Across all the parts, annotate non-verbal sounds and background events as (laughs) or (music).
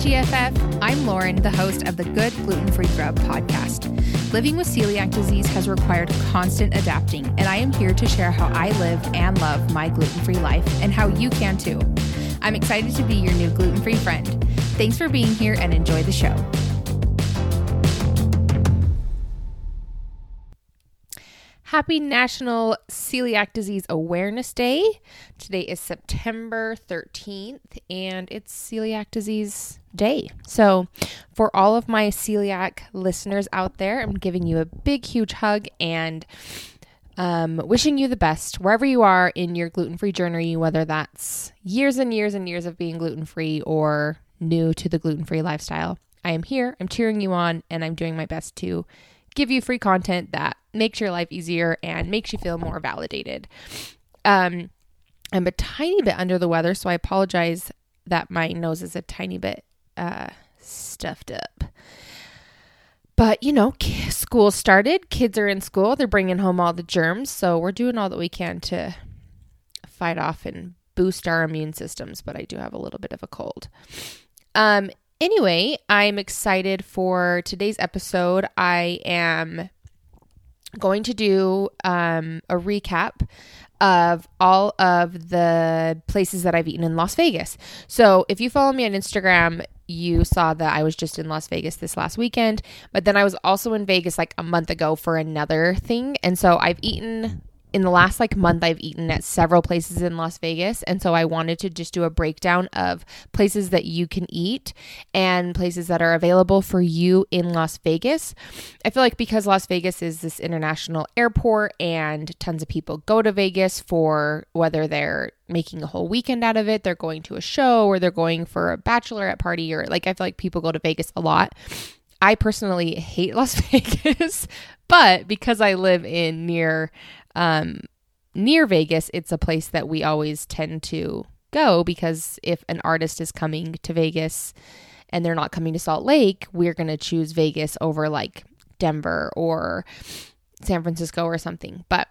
GFF. I'm Lauren, the host of the Good Gluten Free Grub podcast. Living with celiac disease has required constant adapting, and I am here to share how I live and love my gluten free life and how you can too. I'm excited to be your new gluten free friend. Thanks for being here and enjoy the show. Happy National Celiac Disease Awareness Day. Today is September 13th and it's Celiac Disease Day. So, for all of my celiac listeners out there, I'm giving you a big, huge hug and um, wishing you the best wherever you are in your gluten free journey, whether that's years and years and years of being gluten free or new to the gluten free lifestyle. I am here, I'm cheering you on, and I'm doing my best to give you free content that makes your life easier and makes you feel more validated. Um, I'm a tiny bit under the weather, so I apologize that my nose is a tiny bit uh, stuffed up. But you know, school started, kids are in school, they're bringing home all the germs, so we're doing all that we can to fight off and boost our immune systems. But I do have a little bit of a cold. Um, anyway, I'm excited for today's episode. I am going to do um, a recap of all of the places that I've eaten in Las Vegas. So if you follow me on Instagram, you saw that I was just in Las Vegas this last weekend, but then I was also in Vegas like a month ago for another thing. And so I've eaten in the last like month I've eaten at several places in Las Vegas and so I wanted to just do a breakdown of places that you can eat and places that are available for you in Las Vegas. I feel like because Las Vegas is this international airport and tons of people go to Vegas for whether they're making a whole weekend out of it, they're going to a show or they're going for a bachelorette party or like I feel like people go to Vegas a lot. I personally hate (laughs) Las Vegas, but because I live in near um, near Vegas, it's a place that we always tend to go because if an artist is coming to Vegas and they're not coming to Salt Lake, we're going to choose Vegas over like Denver or San Francisco or something. But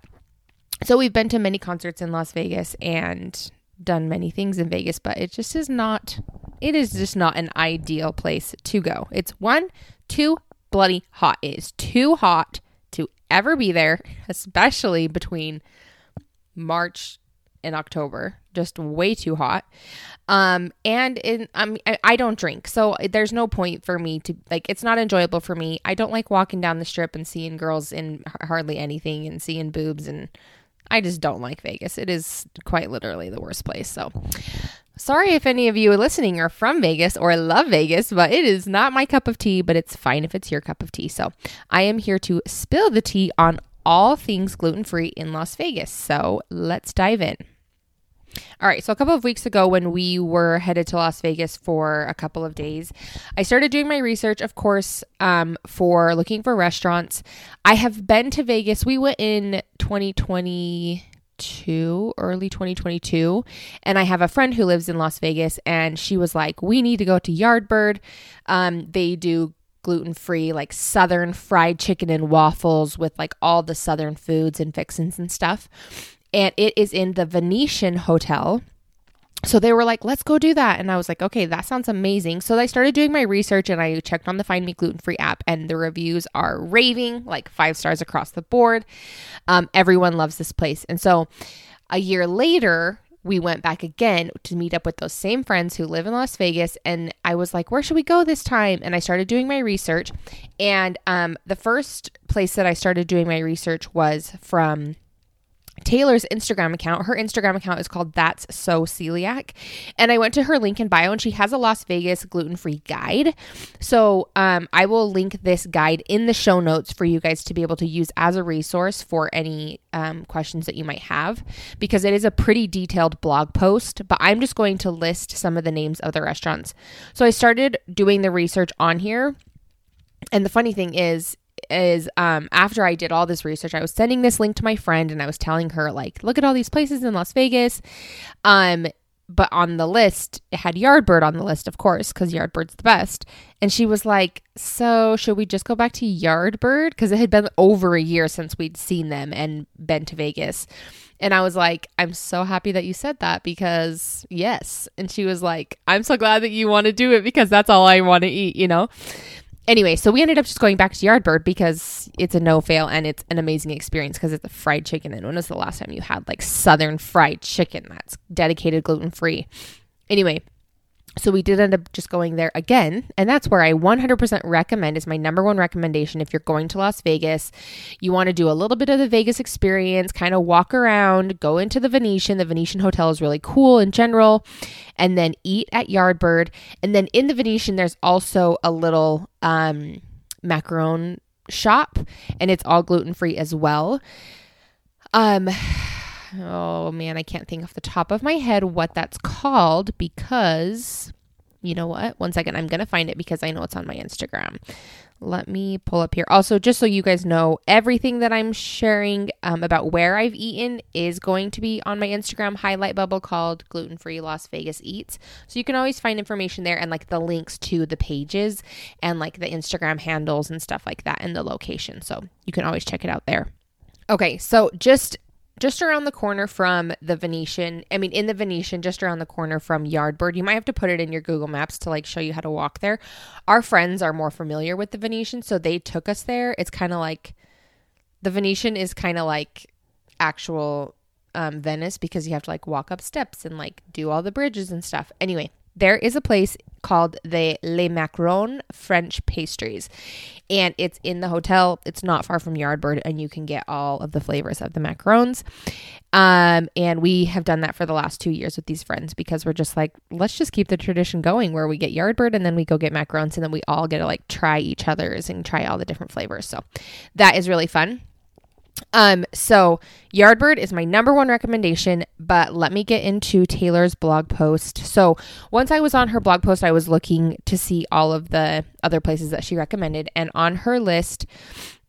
so we've been to many concerts in Las Vegas and done many things in Vegas, but it just is not it is just not an ideal place to go. It's one, too bloody hot. It is too hot ever be there, especially between March and October. Just way too hot. Um, and in um, I don't drink, so there's no point for me to like. It's not enjoyable for me. I don't like walking down the strip and seeing girls in hardly anything and seeing boobs, and I just don't like Vegas. It is quite literally the worst place. So, Sorry if any of you listening are from Vegas or love Vegas, but it is not my cup of tea, but it's fine if it's your cup of tea. So I am here to spill the tea on all things gluten free in Las Vegas. So let's dive in. All right, so a couple of weeks ago, when we were headed to Las Vegas for a couple of days, I started doing my research, of course, um, for looking for restaurants. I have been to Vegas. We went in 2020 2022, early 2022. And I have a friend who lives in Las Vegas, and she was like, We need to go to Yardbird. Um, they do gluten free, like southern fried chicken and waffles with like all the southern foods and fixins and stuff. And it is in the Venetian Hotel so they were like, let's go do that. And I was like, okay, that sounds amazing. So I started doing my research and I checked on the Find Me Gluten Free app, and the reviews are raving, like five stars across the board. Um, everyone loves this place. And so a year later, we went back again to meet up with those same friends who live in Las Vegas. And I was like, where should we go this time? And I started doing my research. And um, the first place that I started doing my research was from Taylor's Instagram account. Her Instagram account is called That's So Celiac. And I went to her link in bio and she has a Las Vegas gluten free guide. So um, I will link this guide in the show notes for you guys to be able to use as a resource for any um, questions that you might have because it is a pretty detailed blog post. But I'm just going to list some of the names of the restaurants. So I started doing the research on here. And the funny thing is, is um, after I did all this research, I was sending this link to my friend and I was telling her, like, look at all these places in Las Vegas. Um, but on the list, it had Yardbird on the list, of course, because Yardbird's the best. And she was like, So, should we just go back to Yardbird? Because it had been over a year since we'd seen them and been to Vegas. And I was like, I'm so happy that you said that because yes. And she was like, I'm so glad that you want to do it because that's all I want to eat, you know? Anyway, so we ended up just going back to Yardbird because it's a no fail and it's an amazing experience because it's a fried chicken. And when was the last time you had like Southern fried chicken that's dedicated gluten free? Anyway, so we did end up just going there again. And that's where I 100% recommend is my number one recommendation. If you're going to Las Vegas, you want to do a little bit of the Vegas experience, kind of walk around, go into the Venetian. The Venetian Hotel is really cool in general. And then eat at Yardbird. And then in the Venetian, there's also a little um, macaron shop, and it's all gluten free as well. Um, oh man, I can't think off the top of my head what that's called because you know what? One second, I'm going to find it because I know it's on my Instagram. Let me pull up here. Also, just so you guys know, everything that I'm sharing um, about where I've eaten is going to be on my Instagram highlight bubble called Gluten Free Las Vegas Eats. So you can always find information there and like the links to the pages and like the Instagram handles and stuff like that and the location. So you can always check it out there. Okay, so just just around the corner from the Venetian. I mean, in the Venetian, just around the corner from Yardbird. You might have to put it in your Google Maps to like show you how to walk there. Our friends are more familiar with the Venetian, so they took us there. It's kind of like the Venetian is kind of like actual um, Venice because you have to like walk up steps and like do all the bridges and stuff. Anyway, there is a place called the Les Macarons French Pastries. And it's in the hotel. It's not far from Yardbird, and you can get all of the flavors of the macarons. Um, and we have done that for the last two years with these friends because we're just like, let's just keep the tradition going where we get Yardbird and then we go get macarons and then we all get to like try each other's and try all the different flavors. So that is really fun. Um, so Yardbird is my number one recommendation, but let me get into Taylor's blog post. So once I was on her blog post, I was looking to see all of the other places that she recommended, and on her list,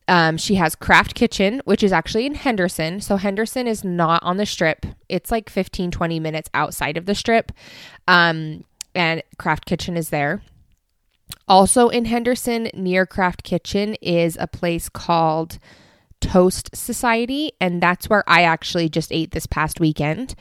um, she has Craft Kitchen, which is actually in Henderson. So Henderson is not on the strip. It's like 15, 20 minutes outside of the strip. Um, and Craft Kitchen is there. Also in Henderson, near Craft Kitchen, is a place called Toast Society, and that's where I actually just ate this past weekend.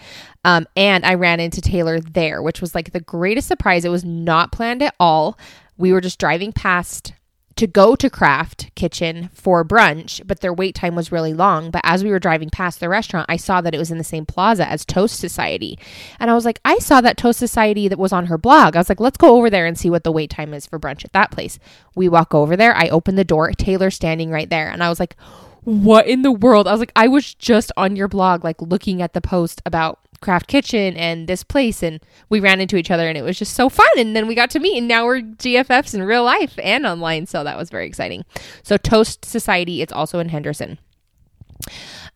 Um, and I ran into Taylor there, which was like the greatest surprise. It was not planned at all. We were just driving past to go to Craft Kitchen for brunch, but their wait time was really long. But as we were driving past the restaurant, I saw that it was in the same plaza as Toast Society. And I was like, I saw that Toast Society that was on her blog. I was like, let's go over there and see what the wait time is for brunch at that place. We walk over there. I open the door, Taylor standing right there. And I was like, what in the world? I was like, I was just on your blog, like looking at the post about Craft Kitchen and this place, and we ran into each other, and it was just so fun. And then we got to meet, and now we're GFFs in real life and online. So that was very exciting. So Toast Society, it's also in Henderson.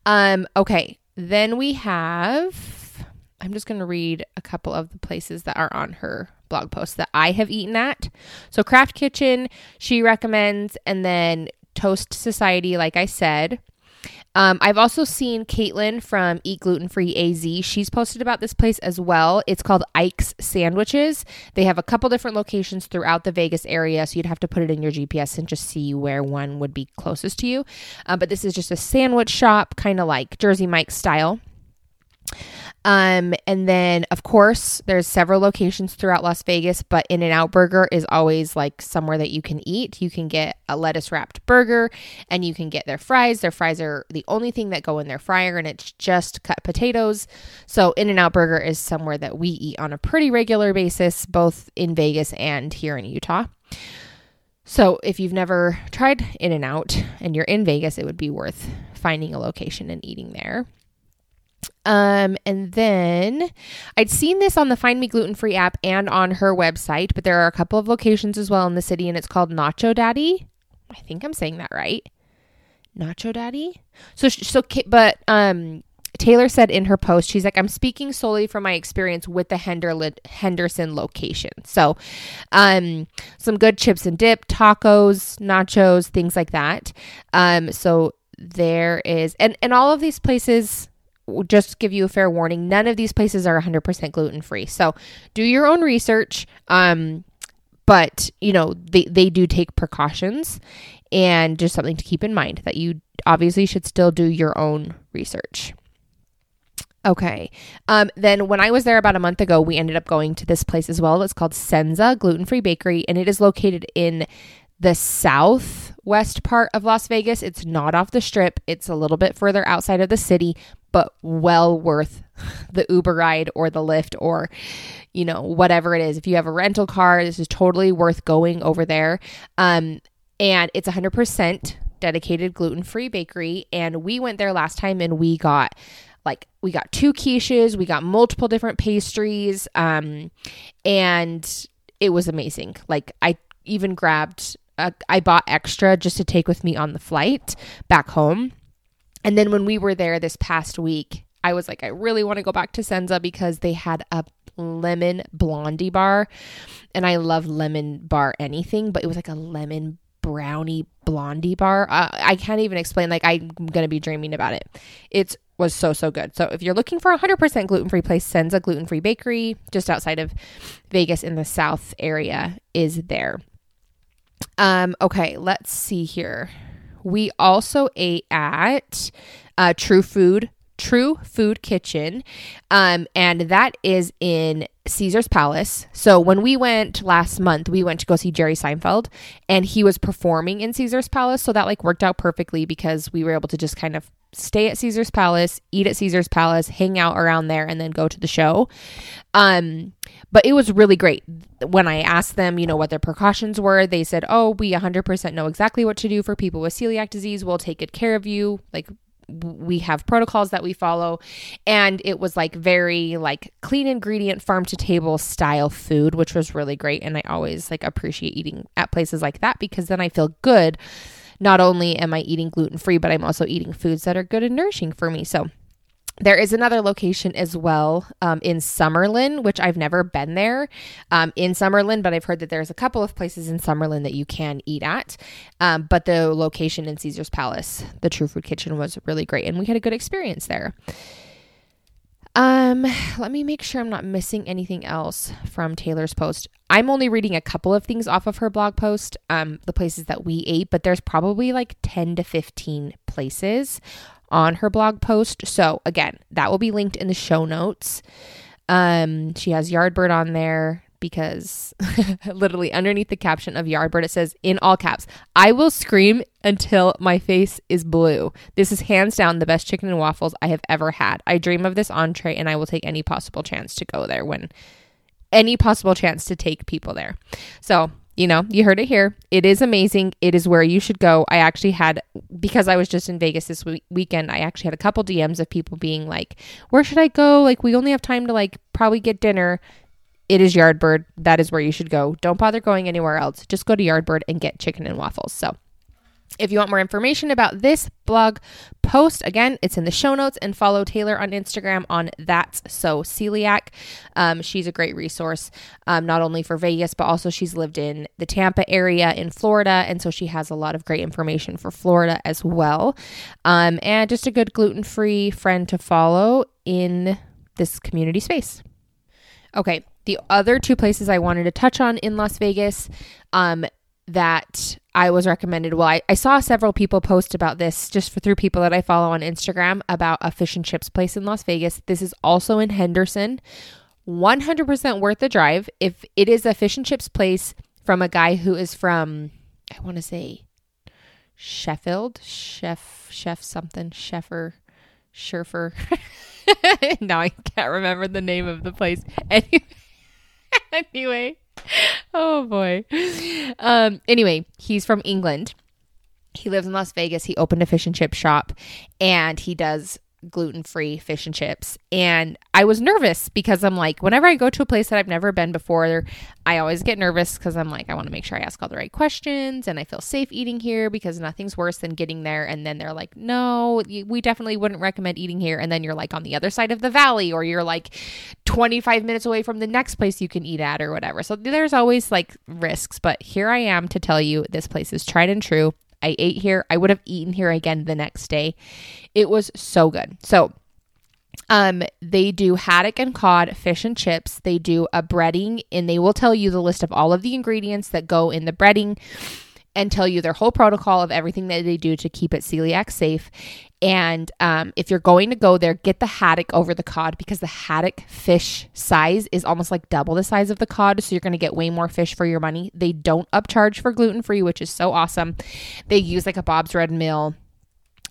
Um, okay, then we have. I'm just going to read a couple of the places that are on her blog post that I have eaten at. So, Craft Kitchen, she recommends, and then Toast Society, like I said. Um, I've also seen Caitlin from Eat Gluten Free AZ. She's posted about this place as well. It's called Ike's Sandwiches. They have a couple different locations throughout the Vegas area, so you'd have to put it in your GPS and just see where one would be closest to you. Uh, but this is just a sandwich shop, kind of like Jersey Mike style. Um, and then of course there's several locations throughout Las Vegas, but In and Out Burger is always like somewhere that you can eat. You can get a lettuce wrapped burger and you can get their fries. Their fries are the only thing that go in their fryer and it's just cut potatoes. So In and Out Burger is somewhere that we eat on a pretty regular basis, both in Vegas and here in Utah. So if you've never tried In and Out and you're in Vegas, it would be worth finding a location and eating there. Um, and then I'd seen this on the Find Me Gluten Free app and on her website, but there are a couple of locations as well in the city, and it's called Nacho Daddy. I think I'm saying that right. Nacho Daddy. So, so, but um, Taylor said in her post, she's like, I'm speaking solely from my experience with the Henderson location. So, um, some good chips and dip, tacos, nachos, things like that. Um, so there is, and and all of these places just give you a fair warning none of these places are 100% gluten free so do your own research um, but you know they, they do take precautions and just something to keep in mind that you obviously should still do your own research Okay. Um, then when I was there about a month ago, we ended up going to this place as well. It's called Senza Gluten Free Bakery, and it is located in the southwest part of Las Vegas. It's not off the strip, it's a little bit further outside of the city, but well worth (laughs) the Uber ride or the Lyft or, you know, whatever it is. If you have a rental car, this is totally worth going over there. Um, and it's 100% dedicated gluten free bakery. And we went there last time and we got like we got two quiches, we got multiple different pastries, um, and it was amazing. Like I even grabbed, a, I bought extra just to take with me on the flight back home. And then when we were there this past week, I was like, I really want to go back to Senza because they had a lemon blondie bar, and I love lemon bar anything, but it was like a lemon brownie blondie bar. Uh, I can't even explain. Like I'm gonna be dreaming about it. It was so so good. So if you're looking for a 100% gluten-free place, Senza gluten-free bakery just outside of Vegas in the South area is there. Um okay, let's see here. We also ate at uh, True Food True Food Kitchen, um, and that is in Caesar's Palace. So when we went last month, we went to go see Jerry Seinfeld, and he was performing in Caesar's Palace. So that like worked out perfectly because we were able to just kind of stay at Caesar's Palace, eat at Caesar's Palace, hang out around there, and then go to the show. Um, but it was really great. When I asked them, you know, what their precautions were, they said, "Oh, we 100% know exactly what to do for people with celiac disease. We'll take good care of you. Like we have protocols that we follow and it was like very like clean ingredient farm to table style food which was really great and i always like appreciate eating at places like that because then i feel good not only am i eating gluten free but i'm also eating foods that are good and nourishing for me so there is another location as well um, in Summerlin, which I've never been there um, in Summerlin, but I've heard that there's a couple of places in Summerlin that you can eat at. Um, but the location in Caesar's Palace, the True Food Kitchen, was really great, and we had a good experience there. Um, let me make sure I'm not missing anything else from Taylor's post. I'm only reading a couple of things off of her blog post, um, the places that we ate, but there's probably like 10 to 15 places on her blog post. So again, that will be linked in the show notes. Um, she has Yardbird on there because (laughs) literally underneath the caption of Yardbird, it says in all caps, I will scream until my face is blue. This is hands down the best chicken and waffles I have ever had. I dream of this entree and I will take any possible chance to go there when any possible chance to take people there. So you know, you heard it here. It is amazing. It is where you should go. I actually had, because I was just in Vegas this week- weekend, I actually had a couple DMs of people being like, where should I go? Like, we only have time to like probably get dinner. It is Yardbird. That is where you should go. Don't bother going anywhere else. Just go to Yardbird and get chicken and waffles. So, if you want more information about this blog post, again, it's in the show notes and follow Taylor on Instagram on That's So Celiac. Um, she's a great resource, um, not only for Vegas, but also she's lived in the Tampa area in Florida. And so she has a lot of great information for Florida as well. Um, and just a good gluten free friend to follow in this community space. Okay, the other two places I wanted to touch on in Las Vegas um, that I was recommended. Well, I, I saw several people post about this just for, through people that I follow on Instagram about a fish and chips place in Las Vegas. This is also in Henderson. 100% worth the drive. If it is a fish and chips place from a guy who is from, I want to say Sheffield, chef, chef something, Sheffer, Scherfer. (laughs) now I can't remember the name of the place. (laughs) Anyway, (laughs) anyway oh boy. Um, anyway, he's from England. He lives in Las Vegas. He opened a fish and chip shop and he does gluten free fish and chips. And I was nervous because I'm like, whenever I go to a place that I've never been before, I always get nervous because I'm like, I want to make sure I ask all the right questions and I feel safe eating here because nothing's worse than getting there. And then they're like, no, we definitely wouldn't recommend eating here. And then you're like on the other side of the valley or you're like 25 minutes away from the next place you can eat at or whatever. So there's always like risks. But here I am to tell you this place is tried and true. I ate here. I would have eaten here again the next day. It was so good. So, Um, they do haddock and cod, fish and chips. They do a breading, and they will tell you the list of all of the ingredients that go in the breading and tell you their whole protocol of everything that they do to keep it celiac safe. And um, if you're going to go there, get the haddock over the cod because the haddock fish size is almost like double the size of the cod. So you're going to get way more fish for your money. They don't upcharge for gluten free, which is so awesome. They use like a Bob's Red Mill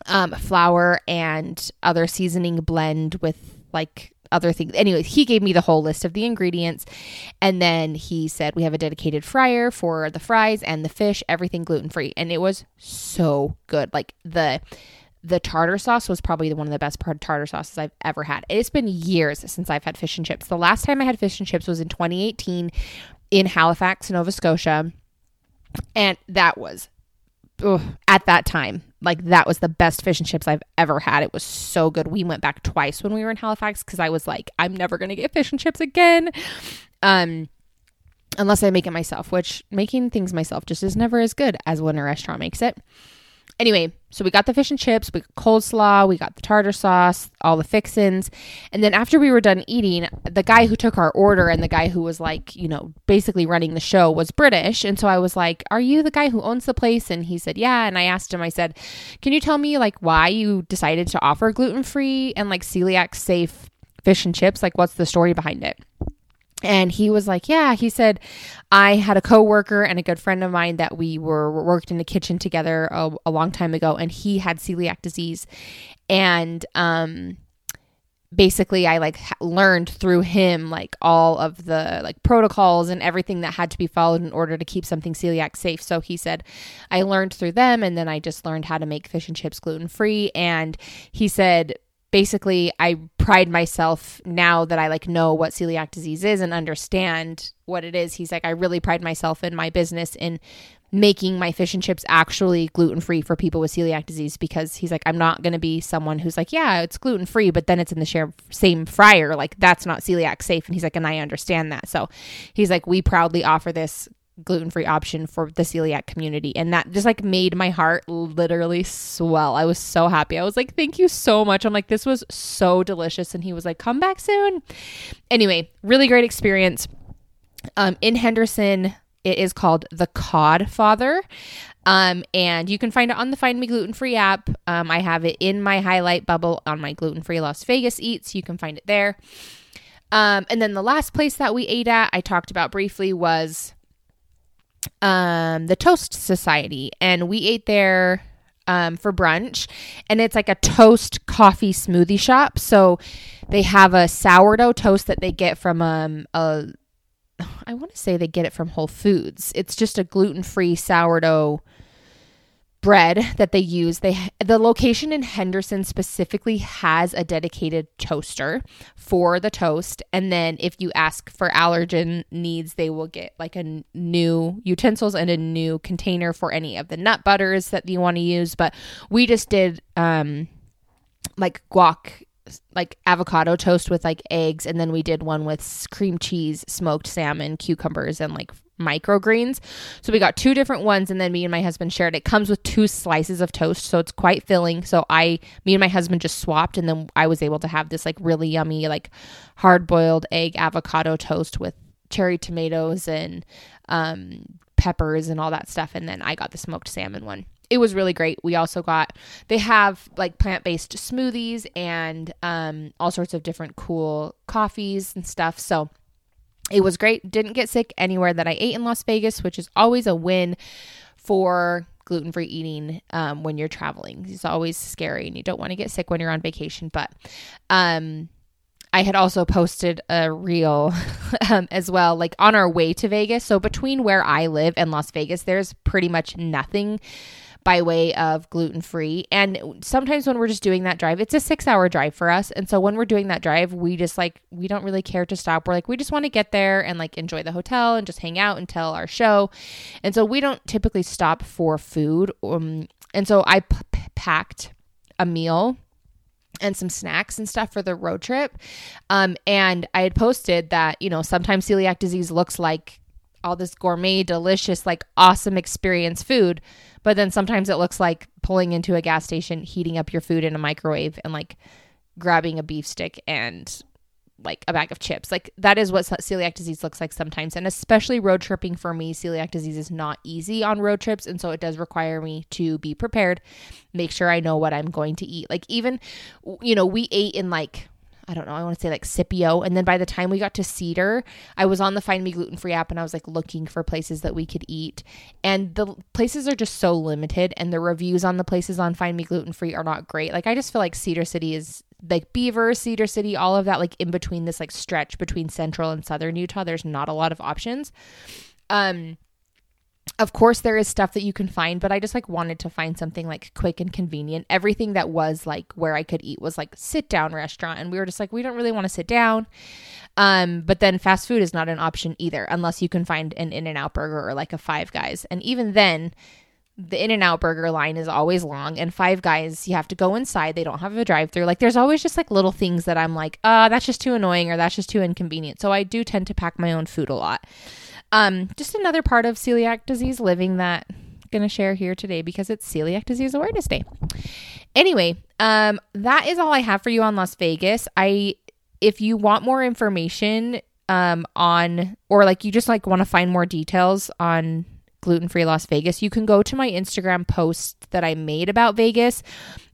um, flour and other seasoning blend with like other things. Anyways, he gave me the whole list of the ingredients. And then he said, We have a dedicated fryer for the fries and the fish, everything gluten free. And it was so good. Like the the tartar sauce was probably one of the best tartar sauces I've ever had. It's been years since I've had fish and chips. The last time I had fish and chips was in 2018 in Halifax, Nova Scotia. And that was ugh, at that time, like that was the best fish and chips I've ever had. It was so good. We went back twice when we were in Halifax because I was like, I'm never gonna get fish and chips again. Um unless I make it myself, which making things myself just is never as good as when a restaurant makes it. Anyway, so we got the fish and chips, we got coleslaw, we got the tartar sauce, all the fixins. And then after we were done eating, the guy who took our order and the guy who was like, you know, basically running the show was British. And so I was like, Are you the guy who owns the place? And he said, Yeah. And I asked him, I said, Can you tell me like why you decided to offer gluten free and like celiac safe fish and chips? Like, what's the story behind it? And he was like, Yeah, he said, I had a coworker and a good friend of mine that we were worked in the kitchen together a, a long time ago, and he had celiac disease. And, um, basically i like learned through him like all of the like protocols and everything that had to be followed in order to keep something celiac safe. So he said i learned through them and then i just learned how to make fish and chips gluten free and he said basically I pride myself now that I like know what celiac disease is and understand what it is. He's like I really pride myself in my business in making my fish and chips actually gluten free for people with celiac disease because he's like I'm not going to be someone who's like yeah, it's gluten free but then it's in the share, same fryer like that's not celiac safe and he's like and I understand that. So he's like we proudly offer this gluten free option for the celiac community. And that just like made my heart literally swell. I was so happy. I was like, thank you so much. I'm like, this was so delicious. And he was like, come back soon. Anyway, really great experience. Um, in Henderson, it is called the Cod Father. Um, and you can find it on the Find Me Gluten Free app. Um, I have it in my highlight bubble on my gluten free Las Vegas Eats. You can find it there. Um, and then the last place that we ate at, I talked about briefly, was um, the Toast Society, and we ate there um, for brunch. And it's like a toast coffee smoothie shop. So they have a sourdough toast that they get from um, a, I want to say they get it from Whole Foods. It's just a gluten free sourdough bread that they use. They the location in Henderson specifically has a dedicated toaster for the toast and then if you ask for allergen needs, they will get like a new utensils and a new container for any of the nut butters that you want to use, but we just did um like guac like avocado toast with like eggs and then we did one with cream cheese smoked salmon cucumbers and like microgreens. So we got two different ones and then me and my husband shared. It comes with two slices of toast, so it's quite filling. So I me and my husband just swapped and then I was able to have this like really yummy like hard-boiled egg avocado toast with cherry tomatoes and um peppers and all that stuff and then I got the smoked salmon one it was really great. We also got they have like plant-based smoothies and um all sorts of different cool coffees and stuff. So it was great. Didn't get sick anywhere that I ate in Las Vegas, which is always a win for gluten free eating um, when you're traveling. It's always scary and you don't want to get sick when you're on vacation. But um, I had also posted a reel (laughs) um, as well, like on our way to Vegas. So between where I live and Las Vegas, there's pretty much nothing by way of gluten free. And sometimes when we're just doing that drive, it's a six hour drive for us. And so when we're doing that drive, we just like, we don't really care to stop. We're like, we just want to get there and like enjoy the hotel and just hang out until our show. And so we don't typically stop for food. Um, and so I p- packed a meal and some snacks and stuff for the road trip. Um, and I had posted that, you know, sometimes celiac disease looks like all this gourmet, delicious, like awesome experience food. But then sometimes it looks like pulling into a gas station, heating up your food in a microwave and like grabbing a beef stick and like a bag of chips. Like that is what celiac disease looks like sometimes. And especially road tripping for me, celiac disease is not easy on road trips. And so it does require me to be prepared, make sure I know what I'm going to eat. Like even, you know, we ate in like, I don't know, I want to say like Scipio. And then by the time we got to Cedar, I was on the Find Me Gluten Free app and I was like looking for places that we could eat. And the places are just so limited and the reviews on the places on Find Me Gluten Free are not great. Like I just feel like Cedar City is like Beaver, Cedar City, all of that, like in between this like stretch between central and southern Utah, there's not a lot of options. Um, of course there is stuff that you can find but i just like wanted to find something like quick and convenient. Everything that was like where i could eat was like sit down restaurant and we were just like we don't really want to sit down. Um but then fast food is not an option either unless you can find an in and out burger or like a five guys. And even then the in and out burger line is always long and five guys you have to go inside they don't have a drive through like there's always just like little things that i'm like uh that's just too annoying or that's just too inconvenient. So i do tend to pack my own food a lot um just another part of celiac disease living that I'm gonna share here today because it's celiac disease awareness day anyway um that is all i have for you on las vegas i if you want more information um on or like you just like want to find more details on gluten free Las Vegas, you can go to my Instagram post that I made about Vegas.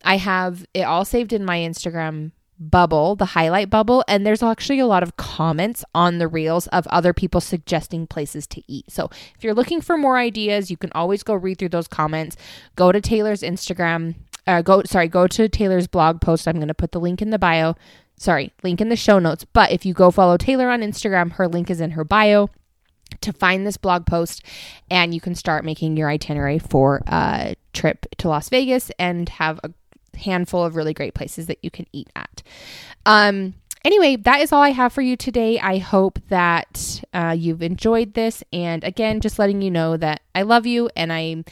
I have it all saved in my Instagram bubble, the highlight bubble, and there's actually a lot of comments on the reels of other people suggesting places to eat. So if you're looking for more ideas, you can always go read through those comments. Go to Taylor's Instagram. Uh, go sorry, go to Taylor's blog post. I'm going to put the link in the bio. Sorry, link in the show notes. But if you go follow Taylor on Instagram, her link is in her bio to find this blog post and you can start making your itinerary for a trip to Las Vegas and have a handful of really great places that you can eat at. Um, anyway, that is all I have for you today. I hope that uh, you've enjoyed this. And again, just letting you know that I love you and I'm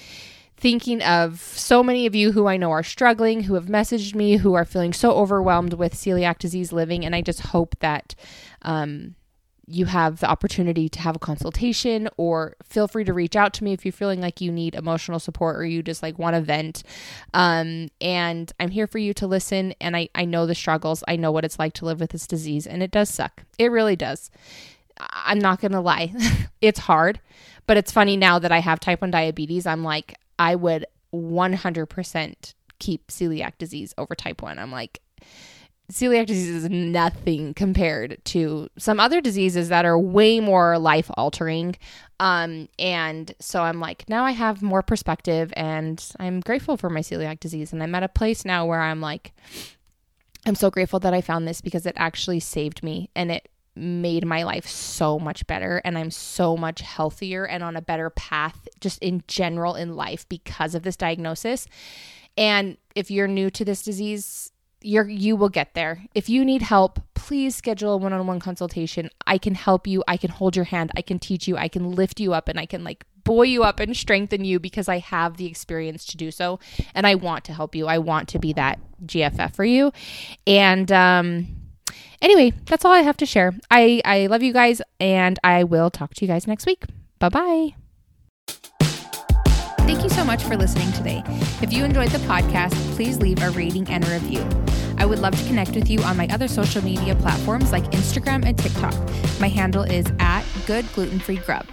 thinking of so many of you who I know are struggling, who have messaged me, who are feeling so overwhelmed with celiac disease living. And I just hope that. Um, you have the opportunity to have a consultation or feel free to reach out to me if you're feeling like you need emotional support or you just like want to vent. Um, and i'm here for you to listen and I, I know the struggles. I know what it's like to live with this disease and it does suck. It really does. I'm not gonna lie. (laughs) It's hard but it's funny now that i have type 1 diabetes i'm like i would 100% keep celiac disease over type 1 i'm like celiac disease is nothing compared to some other diseases that are way more life altering. Um, and so I'm like, now I have more perspective and I'm grateful for my celiac disease. And I'm at a place now where I'm like, I'm so grateful that I found this because it actually saved me and it made my life so much better and I'm so much healthier and on a better path just in general in life because of this diagnosis. And if you're new to this disease, you're you will get there. If you need help, please schedule a one-on-one consultation. I can help you. I can hold your hand. I can teach you. I can lift you up and I can like buoy you up and strengthen you because I have the experience to do so and I want to help you. I want to be that GFF for you. And um anyway, that's all I have to share. I I love you guys and I will talk to you guys next week. Bye-bye. Thank you so much for listening today. If you enjoyed the podcast, please leave a rating and a review. I would love to connect with you on my other social media platforms like Instagram and TikTok. My handle is at Good Gluten Free Grub.